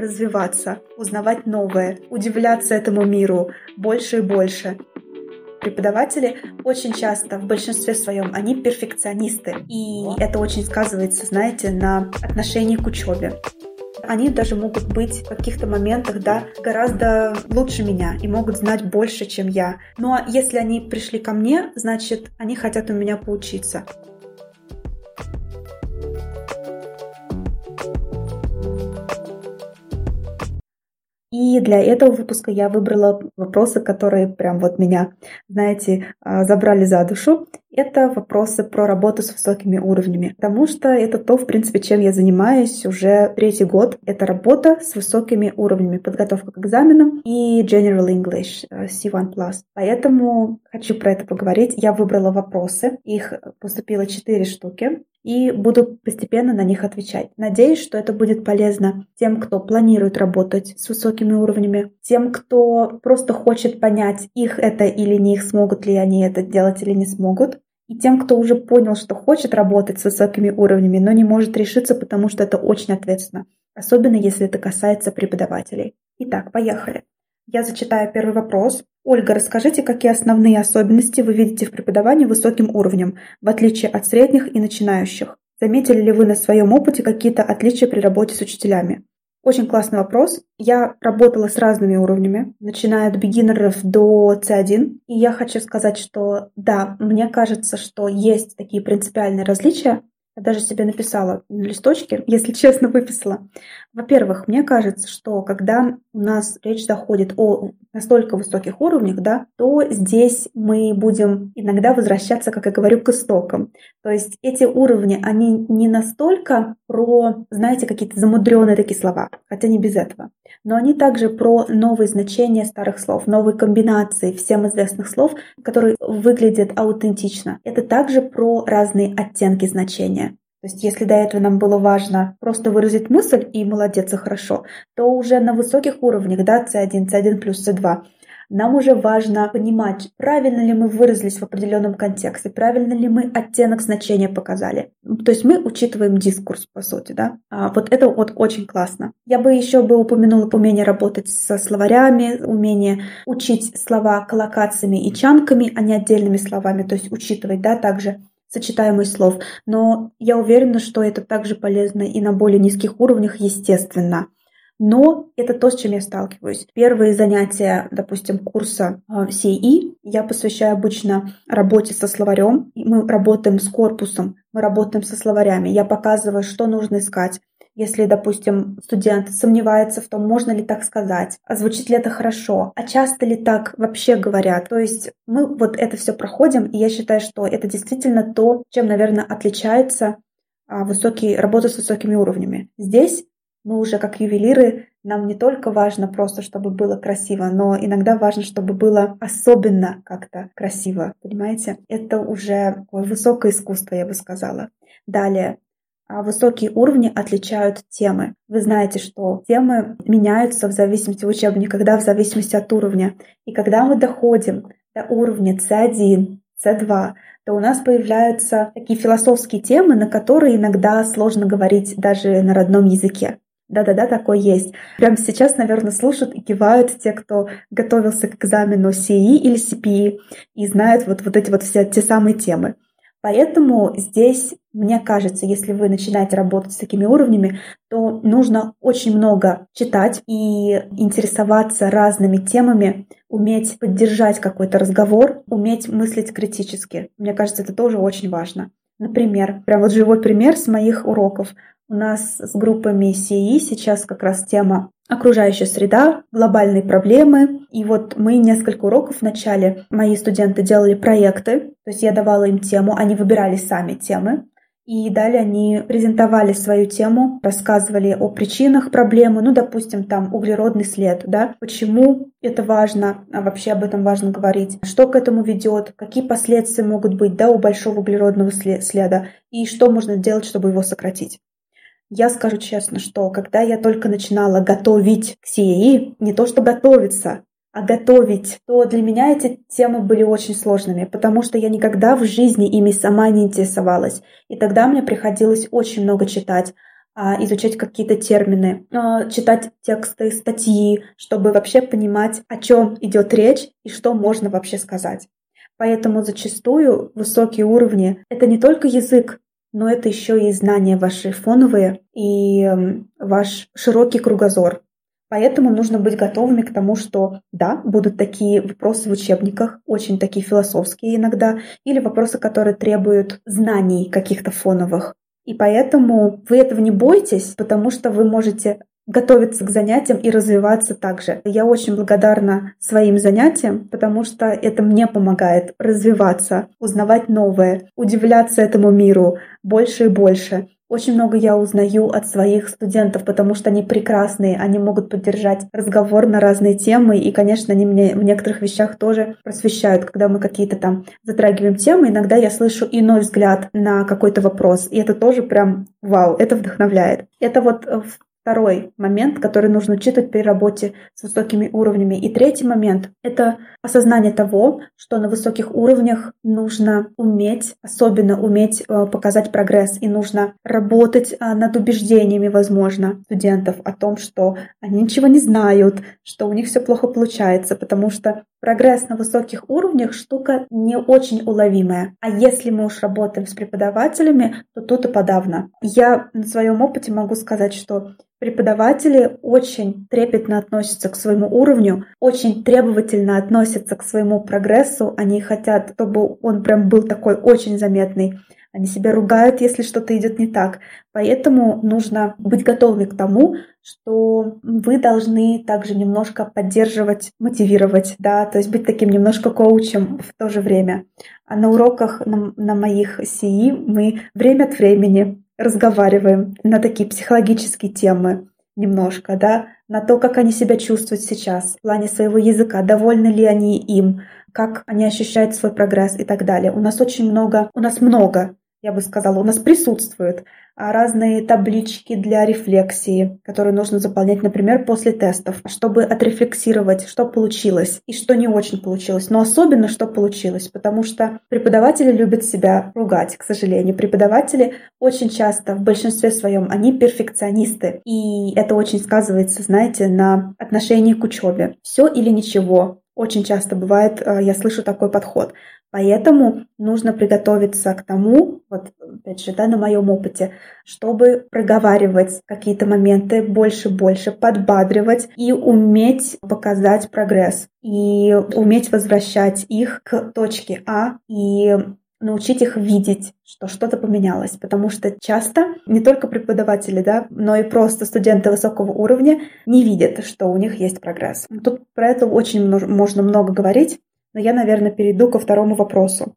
развиваться, узнавать новое, удивляться этому миру больше и больше. Преподаватели очень часто, в большинстве своем, они перфекционисты. И это очень сказывается, знаете, на отношении к учебе они даже могут быть в каких-то моментах, да, гораздо лучше меня и могут знать больше, чем я. Ну а если они пришли ко мне, значит, они хотят у меня поучиться. Для этого выпуска я выбрала вопросы, которые прям вот меня, знаете, а, забрали за душу. Это вопросы про работу с высокими уровнями, потому что это то, в принципе, чем я занимаюсь уже третий год. Это работа с высокими уровнями, подготовка к экзаменам и General English э, C1+. Поэтому хочу про это поговорить. Я выбрала вопросы, их поступило четыре штуки и буду постепенно на них отвечать. Надеюсь, что это будет полезно тем, кто планирует работать с высокими уровнями, тем, кто просто хочет понять, их это или не их, смогут ли они это делать или не смогут, и тем, кто уже понял, что хочет работать с высокими уровнями, но не может решиться, потому что это очень ответственно, особенно если это касается преподавателей. Итак, поехали. Я зачитаю первый вопрос. Ольга, расскажите, какие основные особенности вы видите в преподавании высоким уровнем, в отличие от средних и начинающих? Заметили ли вы на своем опыте какие-то отличия при работе с учителями? Очень классный вопрос. Я работала с разными уровнями, начиная от бигинеров до C1. И я хочу сказать, что да, мне кажется, что есть такие принципиальные различия, я даже себе написала на листочке, если честно, выписала. Во-первых, мне кажется, что когда у нас речь заходит о настолько высоких уровнях, да, то здесь мы будем иногда возвращаться, как я говорю, к истокам. То есть эти уровни, они не настолько про, знаете, какие-то замудренные такие слова, хотя не без этого, но они также про новые значения старых слов, новые комбинации всем известных слов, которые выглядят аутентично. Это также про разные оттенки значения. То есть если до этого нам было важно просто выразить мысль и молодец и хорошо, то уже на высоких уровнях, да, C1, C1 плюс C2, нам уже важно понимать, правильно ли мы выразились в определенном контексте, правильно ли мы оттенок значения показали. То есть мы учитываем дискурс, по сути, да. А вот это вот очень классно. Я бы еще бы упомянула умение работать со словарями, умение учить слова коллокациями и чанками, а не отдельными словами, то есть учитывать, да, также сочетаемость слов. Но я уверена, что это также полезно и на более низких уровнях, естественно. Но это то, с чем я сталкиваюсь. Первые занятия, допустим, курса CE я посвящаю обычно работе со словарем. Мы работаем с корпусом, мы работаем со словарями. Я показываю, что нужно искать, если, допустим, студент сомневается в том, можно ли так сказать, а звучит ли это хорошо, а часто ли так вообще говорят. То есть мы вот это все проходим, и я считаю, что это действительно то, чем, наверное, отличается а, высокий, работа с высокими уровнями. Здесь мы уже как ювелиры, нам не только важно просто, чтобы было красиво, но иногда важно, чтобы было особенно как-то красиво, понимаете? Это уже высокое искусство, я бы сказала. Далее, высокие уровни отличают темы. Вы знаете, что темы меняются в зависимости в учебнике, когда в зависимости от уровня. И когда мы доходим до уровня C1, C2, то у нас появляются такие философские темы, на которые иногда сложно говорить даже на родном языке. Да-да-да, такой есть. Прямо сейчас, наверное, слушают и кивают те, кто готовился к экзамену CE или CPE и знают вот, вот эти вот все те самые темы. Поэтому здесь, мне кажется, если вы начинаете работать с такими уровнями, то нужно очень много читать и интересоваться разными темами, уметь поддержать какой-то разговор, уметь мыслить критически. Мне кажется, это тоже очень важно. Например, прям вот живой пример с моих уроков. У нас с группами CI сейчас как раз тема окружающая среда, глобальные проблемы. И вот мы несколько уроков в начале, мои студенты делали проекты, то есть я давала им тему, они выбирали сами темы. И далее они презентовали свою тему, рассказывали о причинах проблемы, ну, допустим, там углеродный след, да, почему это важно, а вообще об этом важно говорить, что к этому ведет, какие последствия могут быть, да, у большого углеродного следа, и что можно сделать, чтобы его сократить. Я скажу честно, что когда я только начинала готовить к CAE, не то что готовиться, а готовить, то для меня эти темы были очень сложными, потому что я никогда в жизни ими сама не интересовалась. И тогда мне приходилось очень много читать а, изучать какие-то термины, а, читать тексты, статьи, чтобы вообще понимать, о чем идет речь и что можно вообще сказать. Поэтому зачастую высокие уровни — это не только язык, но это еще и знания ваши фоновые и ваш широкий кругозор. Поэтому нужно быть готовыми к тому, что да, будут такие вопросы в учебниках, очень такие философские иногда, или вопросы, которые требуют знаний каких-то фоновых. И поэтому вы этого не бойтесь, потому что вы можете готовиться к занятиям и развиваться также. Я очень благодарна своим занятиям, потому что это мне помогает развиваться, узнавать новое, удивляться этому миру больше и больше. Очень много я узнаю от своих студентов, потому что они прекрасные, они могут поддержать разговор на разные темы, и, конечно, они мне в некоторых вещах тоже просвещают, когда мы какие-то там затрагиваем темы, иногда я слышу иной взгляд на какой-то вопрос, и это тоже прям вау, это вдохновляет. Это вот Второй момент, который нужно учитывать при работе с высокими уровнями. И третий момент — это осознание того, что на высоких уровнях нужно уметь, особенно уметь э, показать прогресс, и нужно работать а, над убеждениями, возможно, студентов о том, что они ничего не знают, что у них все плохо получается, потому что прогресс на высоких уровнях штука не очень уловимая. А если мы уж работаем с преподавателями, то тут и подавно. Я на своем опыте могу сказать, что Преподаватели очень трепетно относятся к своему уровню, очень требовательно относятся к своему прогрессу. Они хотят, чтобы он прям был такой очень заметный. Они себя ругают, если что-то идет не так. Поэтому нужно быть готовыми к тому, что вы должны также немножко поддерживать, мотивировать, да, то есть быть таким немножко коучем в то же время. А на уроках на, на моих СИИ мы время от времени разговариваем на такие психологические темы немножко, да, на то, как они себя чувствуют сейчас в плане своего языка, довольны ли они им, как они ощущают свой прогресс и так далее. У нас очень много, у нас много я бы сказала, у нас присутствуют а, разные таблички для рефлексии, которые нужно заполнять, например, после тестов, чтобы отрефлексировать, что получилось и что не очень получилось, но особенно, что получилось, потому что преподаватели любят себя ругать, к сожалению. Преподаватели очень часто, в большинстве своем, они перфекционисты, и это очень сказывается, знаете, на отношении к учебе. Все или ничего, очень часто бывает, а, я слышу такой подход. Поэтому нужно приготовиться к тому, вот опять же, да, на моем опыте, чтобы проговаривать какие-то моменты больше-больше, подбадривать и уметь показать прогресс, и уметь возвращать их к точке А и научить их видеть, что что-то поменялось. Потому что часто не только преподаватели, да, но и просто студенты высокого уровня не видят, что у них есть прогресс. Тут про это очень можно много говорить, но я, наверное, перейду ко второму вопросу.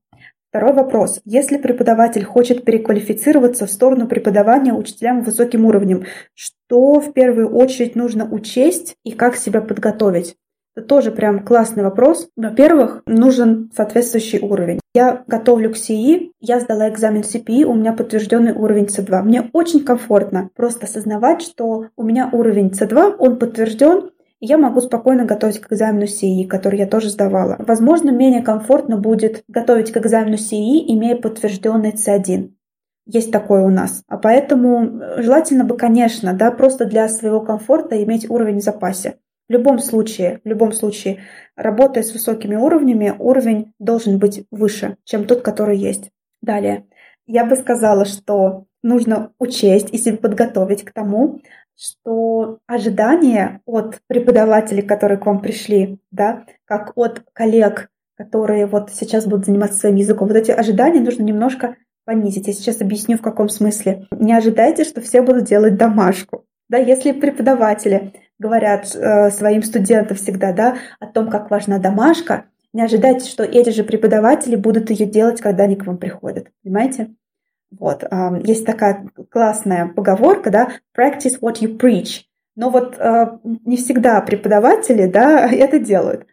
Второй вопрос. Если преподаватель хочет переквалифицироваться в сторону преподавания учителям высоким уровнем, что в первую очередь нужно учесть и как себя подготовить? Это тоже прям классный вопрос. Во-первых, нужен соответствующий уровень. Я готовлю к СИИ, я сдала экзамен CPI, у меня подтвержденный уровень C2. Мне очень комфортно просто осознавать, что у меня уровень C2, он подтвержден, я могу спокойно готовить к экзамену СИИ, который я тоже сдавала. Возможно, менее комфортно будет готовить к экзамену СИИ, имея подтвержденный С1. Есть такое у нас. А поэтому желательно бы, конечно, да, просто для своего комфорта иметь уровень в запасе. В любом случае, в любом случае, работая с высокими уровнями, уровень должен быть выше, чем тот, который есть. Далее. Я бы сказала, что нужно учесть и себя подготовить к тому, что ожидания от преподавателей, которые к вам пришли, да, как от коллег, которые вот сейчас будут заниматься своим языком, вот эти ожидания нужно немножко понизить. Я сейчас объясню, в каком смысле. Не ожидайте, что все будут делать домашку. Да, если преподаватели говорят э, своим студентам всегда да, о том, как важна домашка, не ожидайте, что эти же преподаватели будут ее делать, когда они к вам приходят. Понимаете? Вот, есть такая классная поговорка, да, practice what you preach. Но вот а, не всегда преподаватели, да, это делают.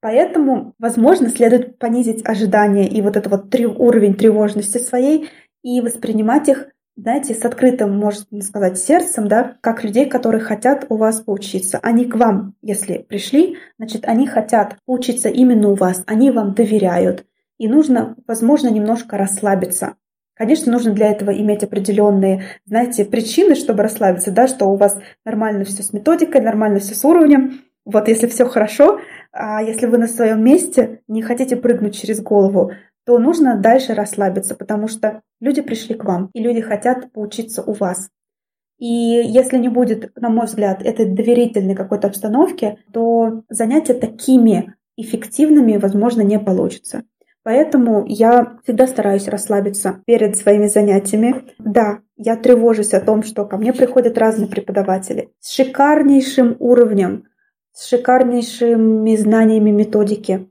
Поэтому, возможно, следует понизить ожидания и вот этот вот уровень тревожности своей и воспринимать их, знаете, с открытым, можно сказать, сердцем, да, как людей, которые хотят у вас поучиться. Они к вам, если пришли, значит, они хотят поучиться именно у вас, они вам доверяют. И нужно, возможно, немножко расслабиться Конечно, нужно для этого иметь определенные, знаете, причины, чтобы расслабиться, да, что у вас нормально все с методикой, нормально все с уровнем. Вот если все хорошо, а если вы на своем месте не хотите прыгнуть через голову, то нужно дальше расслабиться, потому что люди пришли к вам, и люди хотят поучиться у вас. И если не будет, на мой взгляд, этой доверительной какой-то обстановки, то занятия такими эффективными, возможно, не получится. Поэтому я всегда стараюсь расслабиться перед своими занятиями. Да, я тревожусь о том, что ко мне приходят разные преподаватели с шикарнейшим уровнем, с шикарнейшими знаниями методики.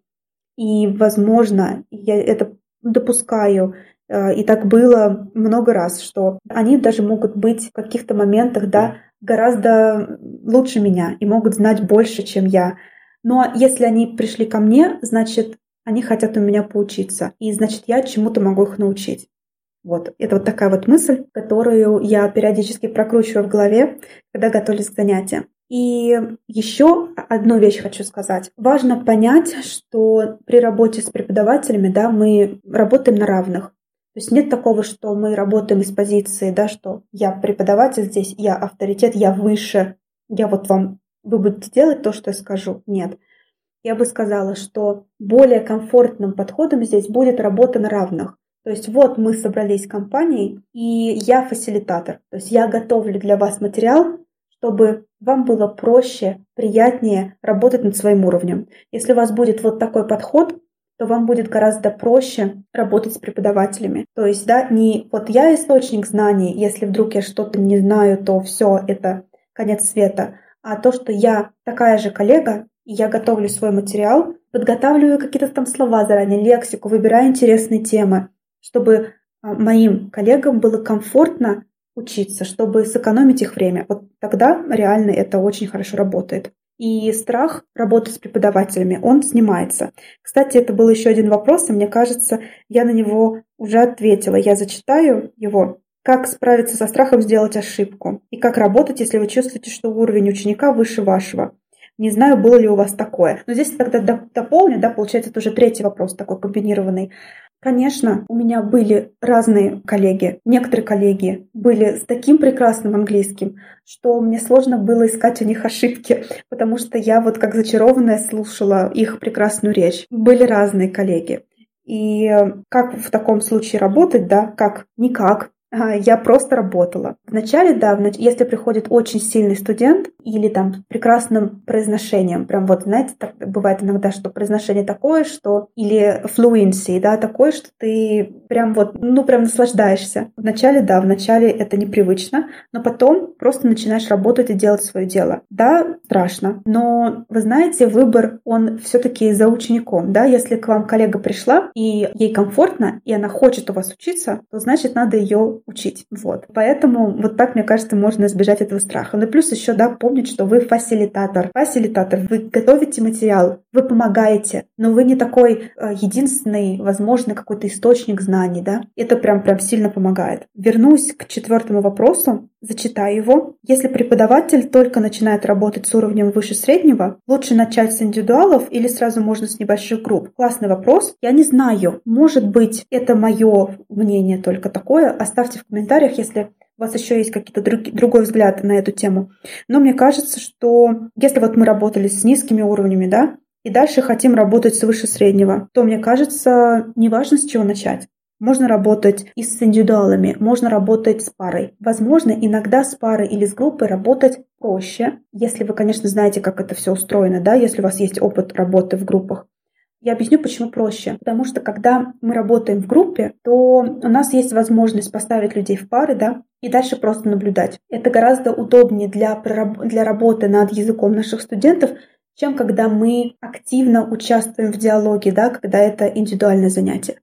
И, возможно, я это допускаю, э, и так было много раз, что они даже могут быть в каких-то моментах, да, гораздо лучше меня и могут знать больше, чем я. Но если они пришли ко мне, значит, они хотят у меня поучиться. И значит, я чему-то могу их научить. Вот, это вот такая вот мысль, которую я периодически прокручиваю в голове, когда готовлюсь к занятиям. И еще одну вещь хочу сказать. Важно понять, что при работе с преподавателями, да, мы работаем на равных. То есть нет такого, что мы работаем из позиции, да, что я преподаватель здесь, я авторитет, я выше, я вот вам, вы будете делать то, что я скажу. Нет я бы сказала, что более комфортным подходом здесь будет работа на равных. То есть вот мы собрались компанией, и я фасилитатор. То есть я готовлю для вас материал, чтобы вам было проще, приятнее работать над своим уровнем. Если у вас будет вот такой подход, то вам будет гораздо проще работать с преподавателями. То есть, да, не вот я источник знаний, если вдруг я что-то не знаю, то все, это конец света, а то, что я такая же коллега, я готовлю свой материал, подготавливаю какие-то там слова заранее, лексику, выбираю интересные темы, чтобы а, моим коллегам было комфортно учиться, чтобы сэкономить их время. Вот тогда реально это очень хорошо работает. И страх работы с преподавателями, он снимается. Кстати, это был еще один вопрос, и мне кажется, я на него уже ответила. Я зачитаю его. Как справиться со страхом сделать ошибку? И как работать, если вы чувствуете, что уровень ученика выше вашего? Не знаю, было ли у вас такое. Но здесь тогда дополню, да, получается, это уже третий вопрос такой комбинированный. Конечно, у меня были разные коллеги. Некоторые коллеги были с таким прекрасным английским, что мне сложно было искать у них ошибки, потому что я вот как зачарованная слушала их прекрасную речь. Были разные коллеги. И как в таком случае работать, да, как никак, я просто работала. Вначале, да, если приходит очень сильный студент или там с прекрасным произношением, прям вот, знаете, так бывает иногда, что произношение такое, что или fluency, да, такое, что ты прям вот, ну, прям наслаждаешься. Вначале, да, вначале это непривычно, но потом просто начинаешь работать и делать свое дело. Да, страшно, но вы знаете, выбор, он все-таки за учеником, да, если к вам коллега пришла и ей комфортно, и она хочет у вас учиться, то значит надо ее учить. Вот. Поэтому вот так, мне кажется, можно избежать этого страха. Ну и плюс еще, да, помнить, что вы фасилитатор. Фасилитатор. Вы готовите материал, вы помогаете, но вы не такой э, единственный, возможно, какой-то источник знаний, да. Это прям, прям сильно помогает. Вернусь к четвертому вопросу. Зачитаю его. Если преподаватель только начинает работать с уровнем выше среднего, лучше начать с индивидуалов или сразу можно с небольших групп? Классный вопрос. Я не знаю. Может быть, это мое мнение только такое. Оставьте в комментариях, если у вас еще есть какие-то друг, другой взгляд на эту тему. Но мне кажется, что если вот мы работали с низкими уровнями, да, и дальше хотим работать с выше среднего, то мне кажется, неважно с чего начать. Можно работать и с индивидуалами, можно работать с парой. Возможно, иногда с парой или с группой работать проще, если вы, конечно, знаете, как это все устроено, да, если у вас есть опыт работы в группах. Я объясню, почему проще. Потому что когда мы работаем в группе, то у нас есть возможность поставить людей в пары, да, и дальше просто наблюдать. Это гораздо удобнее для, для работы над языком наших студентов, чем когда мы активно участвуем в диалоге, да, когда это индивидуальное занятие.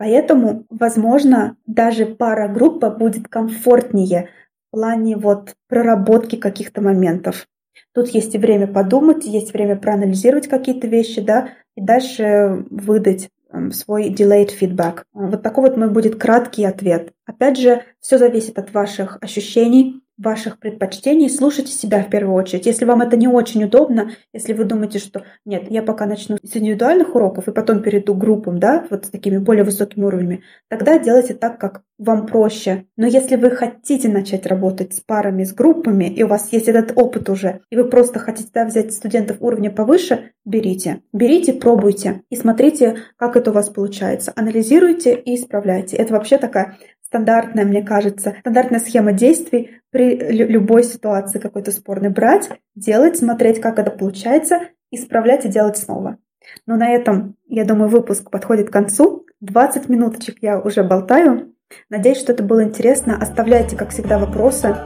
Поэтому, возможно, даже пара-группа будет комфортнее в плане вот проработки каких-то моментов. Тут есть и время подумать, есть время проанализировать какие-то вещи, да, и дальше выдать свой delayed feedback. Вот такой вот мой будет краткий ответ. Опять же, все зависит от ваших ощущений, ваших предпочтений, слушайте себя в первую очередь. Если вам это не очень удобно, если вы думаете, что нет, я пока начну с индивидуальных уроков и потом перейду к группам, да, вот с такими более высокими уровнями, тогда делайте так, как вам проще. Но если вы хотите начать работать с парами, с группами, и у вас есть этот опыт уже, и вы просто хотите да, взять студентов уровня повыше, берите. Берите, пробуйте и смотрите, как это у вас получается. Анализируйте и исправляйте. Это вообще такая стандартная, мне кажется, стандартная схема действий при любой ситуации какой-то спорной. Брать, делать, смотреть, как это получается, исправлять и делать снова. Но на этом, я думаю, выпуск подходит к концу. 20 минуточек я уже болтаю. Надеюсь, что это было интересно. Оставляйте, как всегда, вопросы.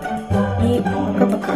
И пока-пока.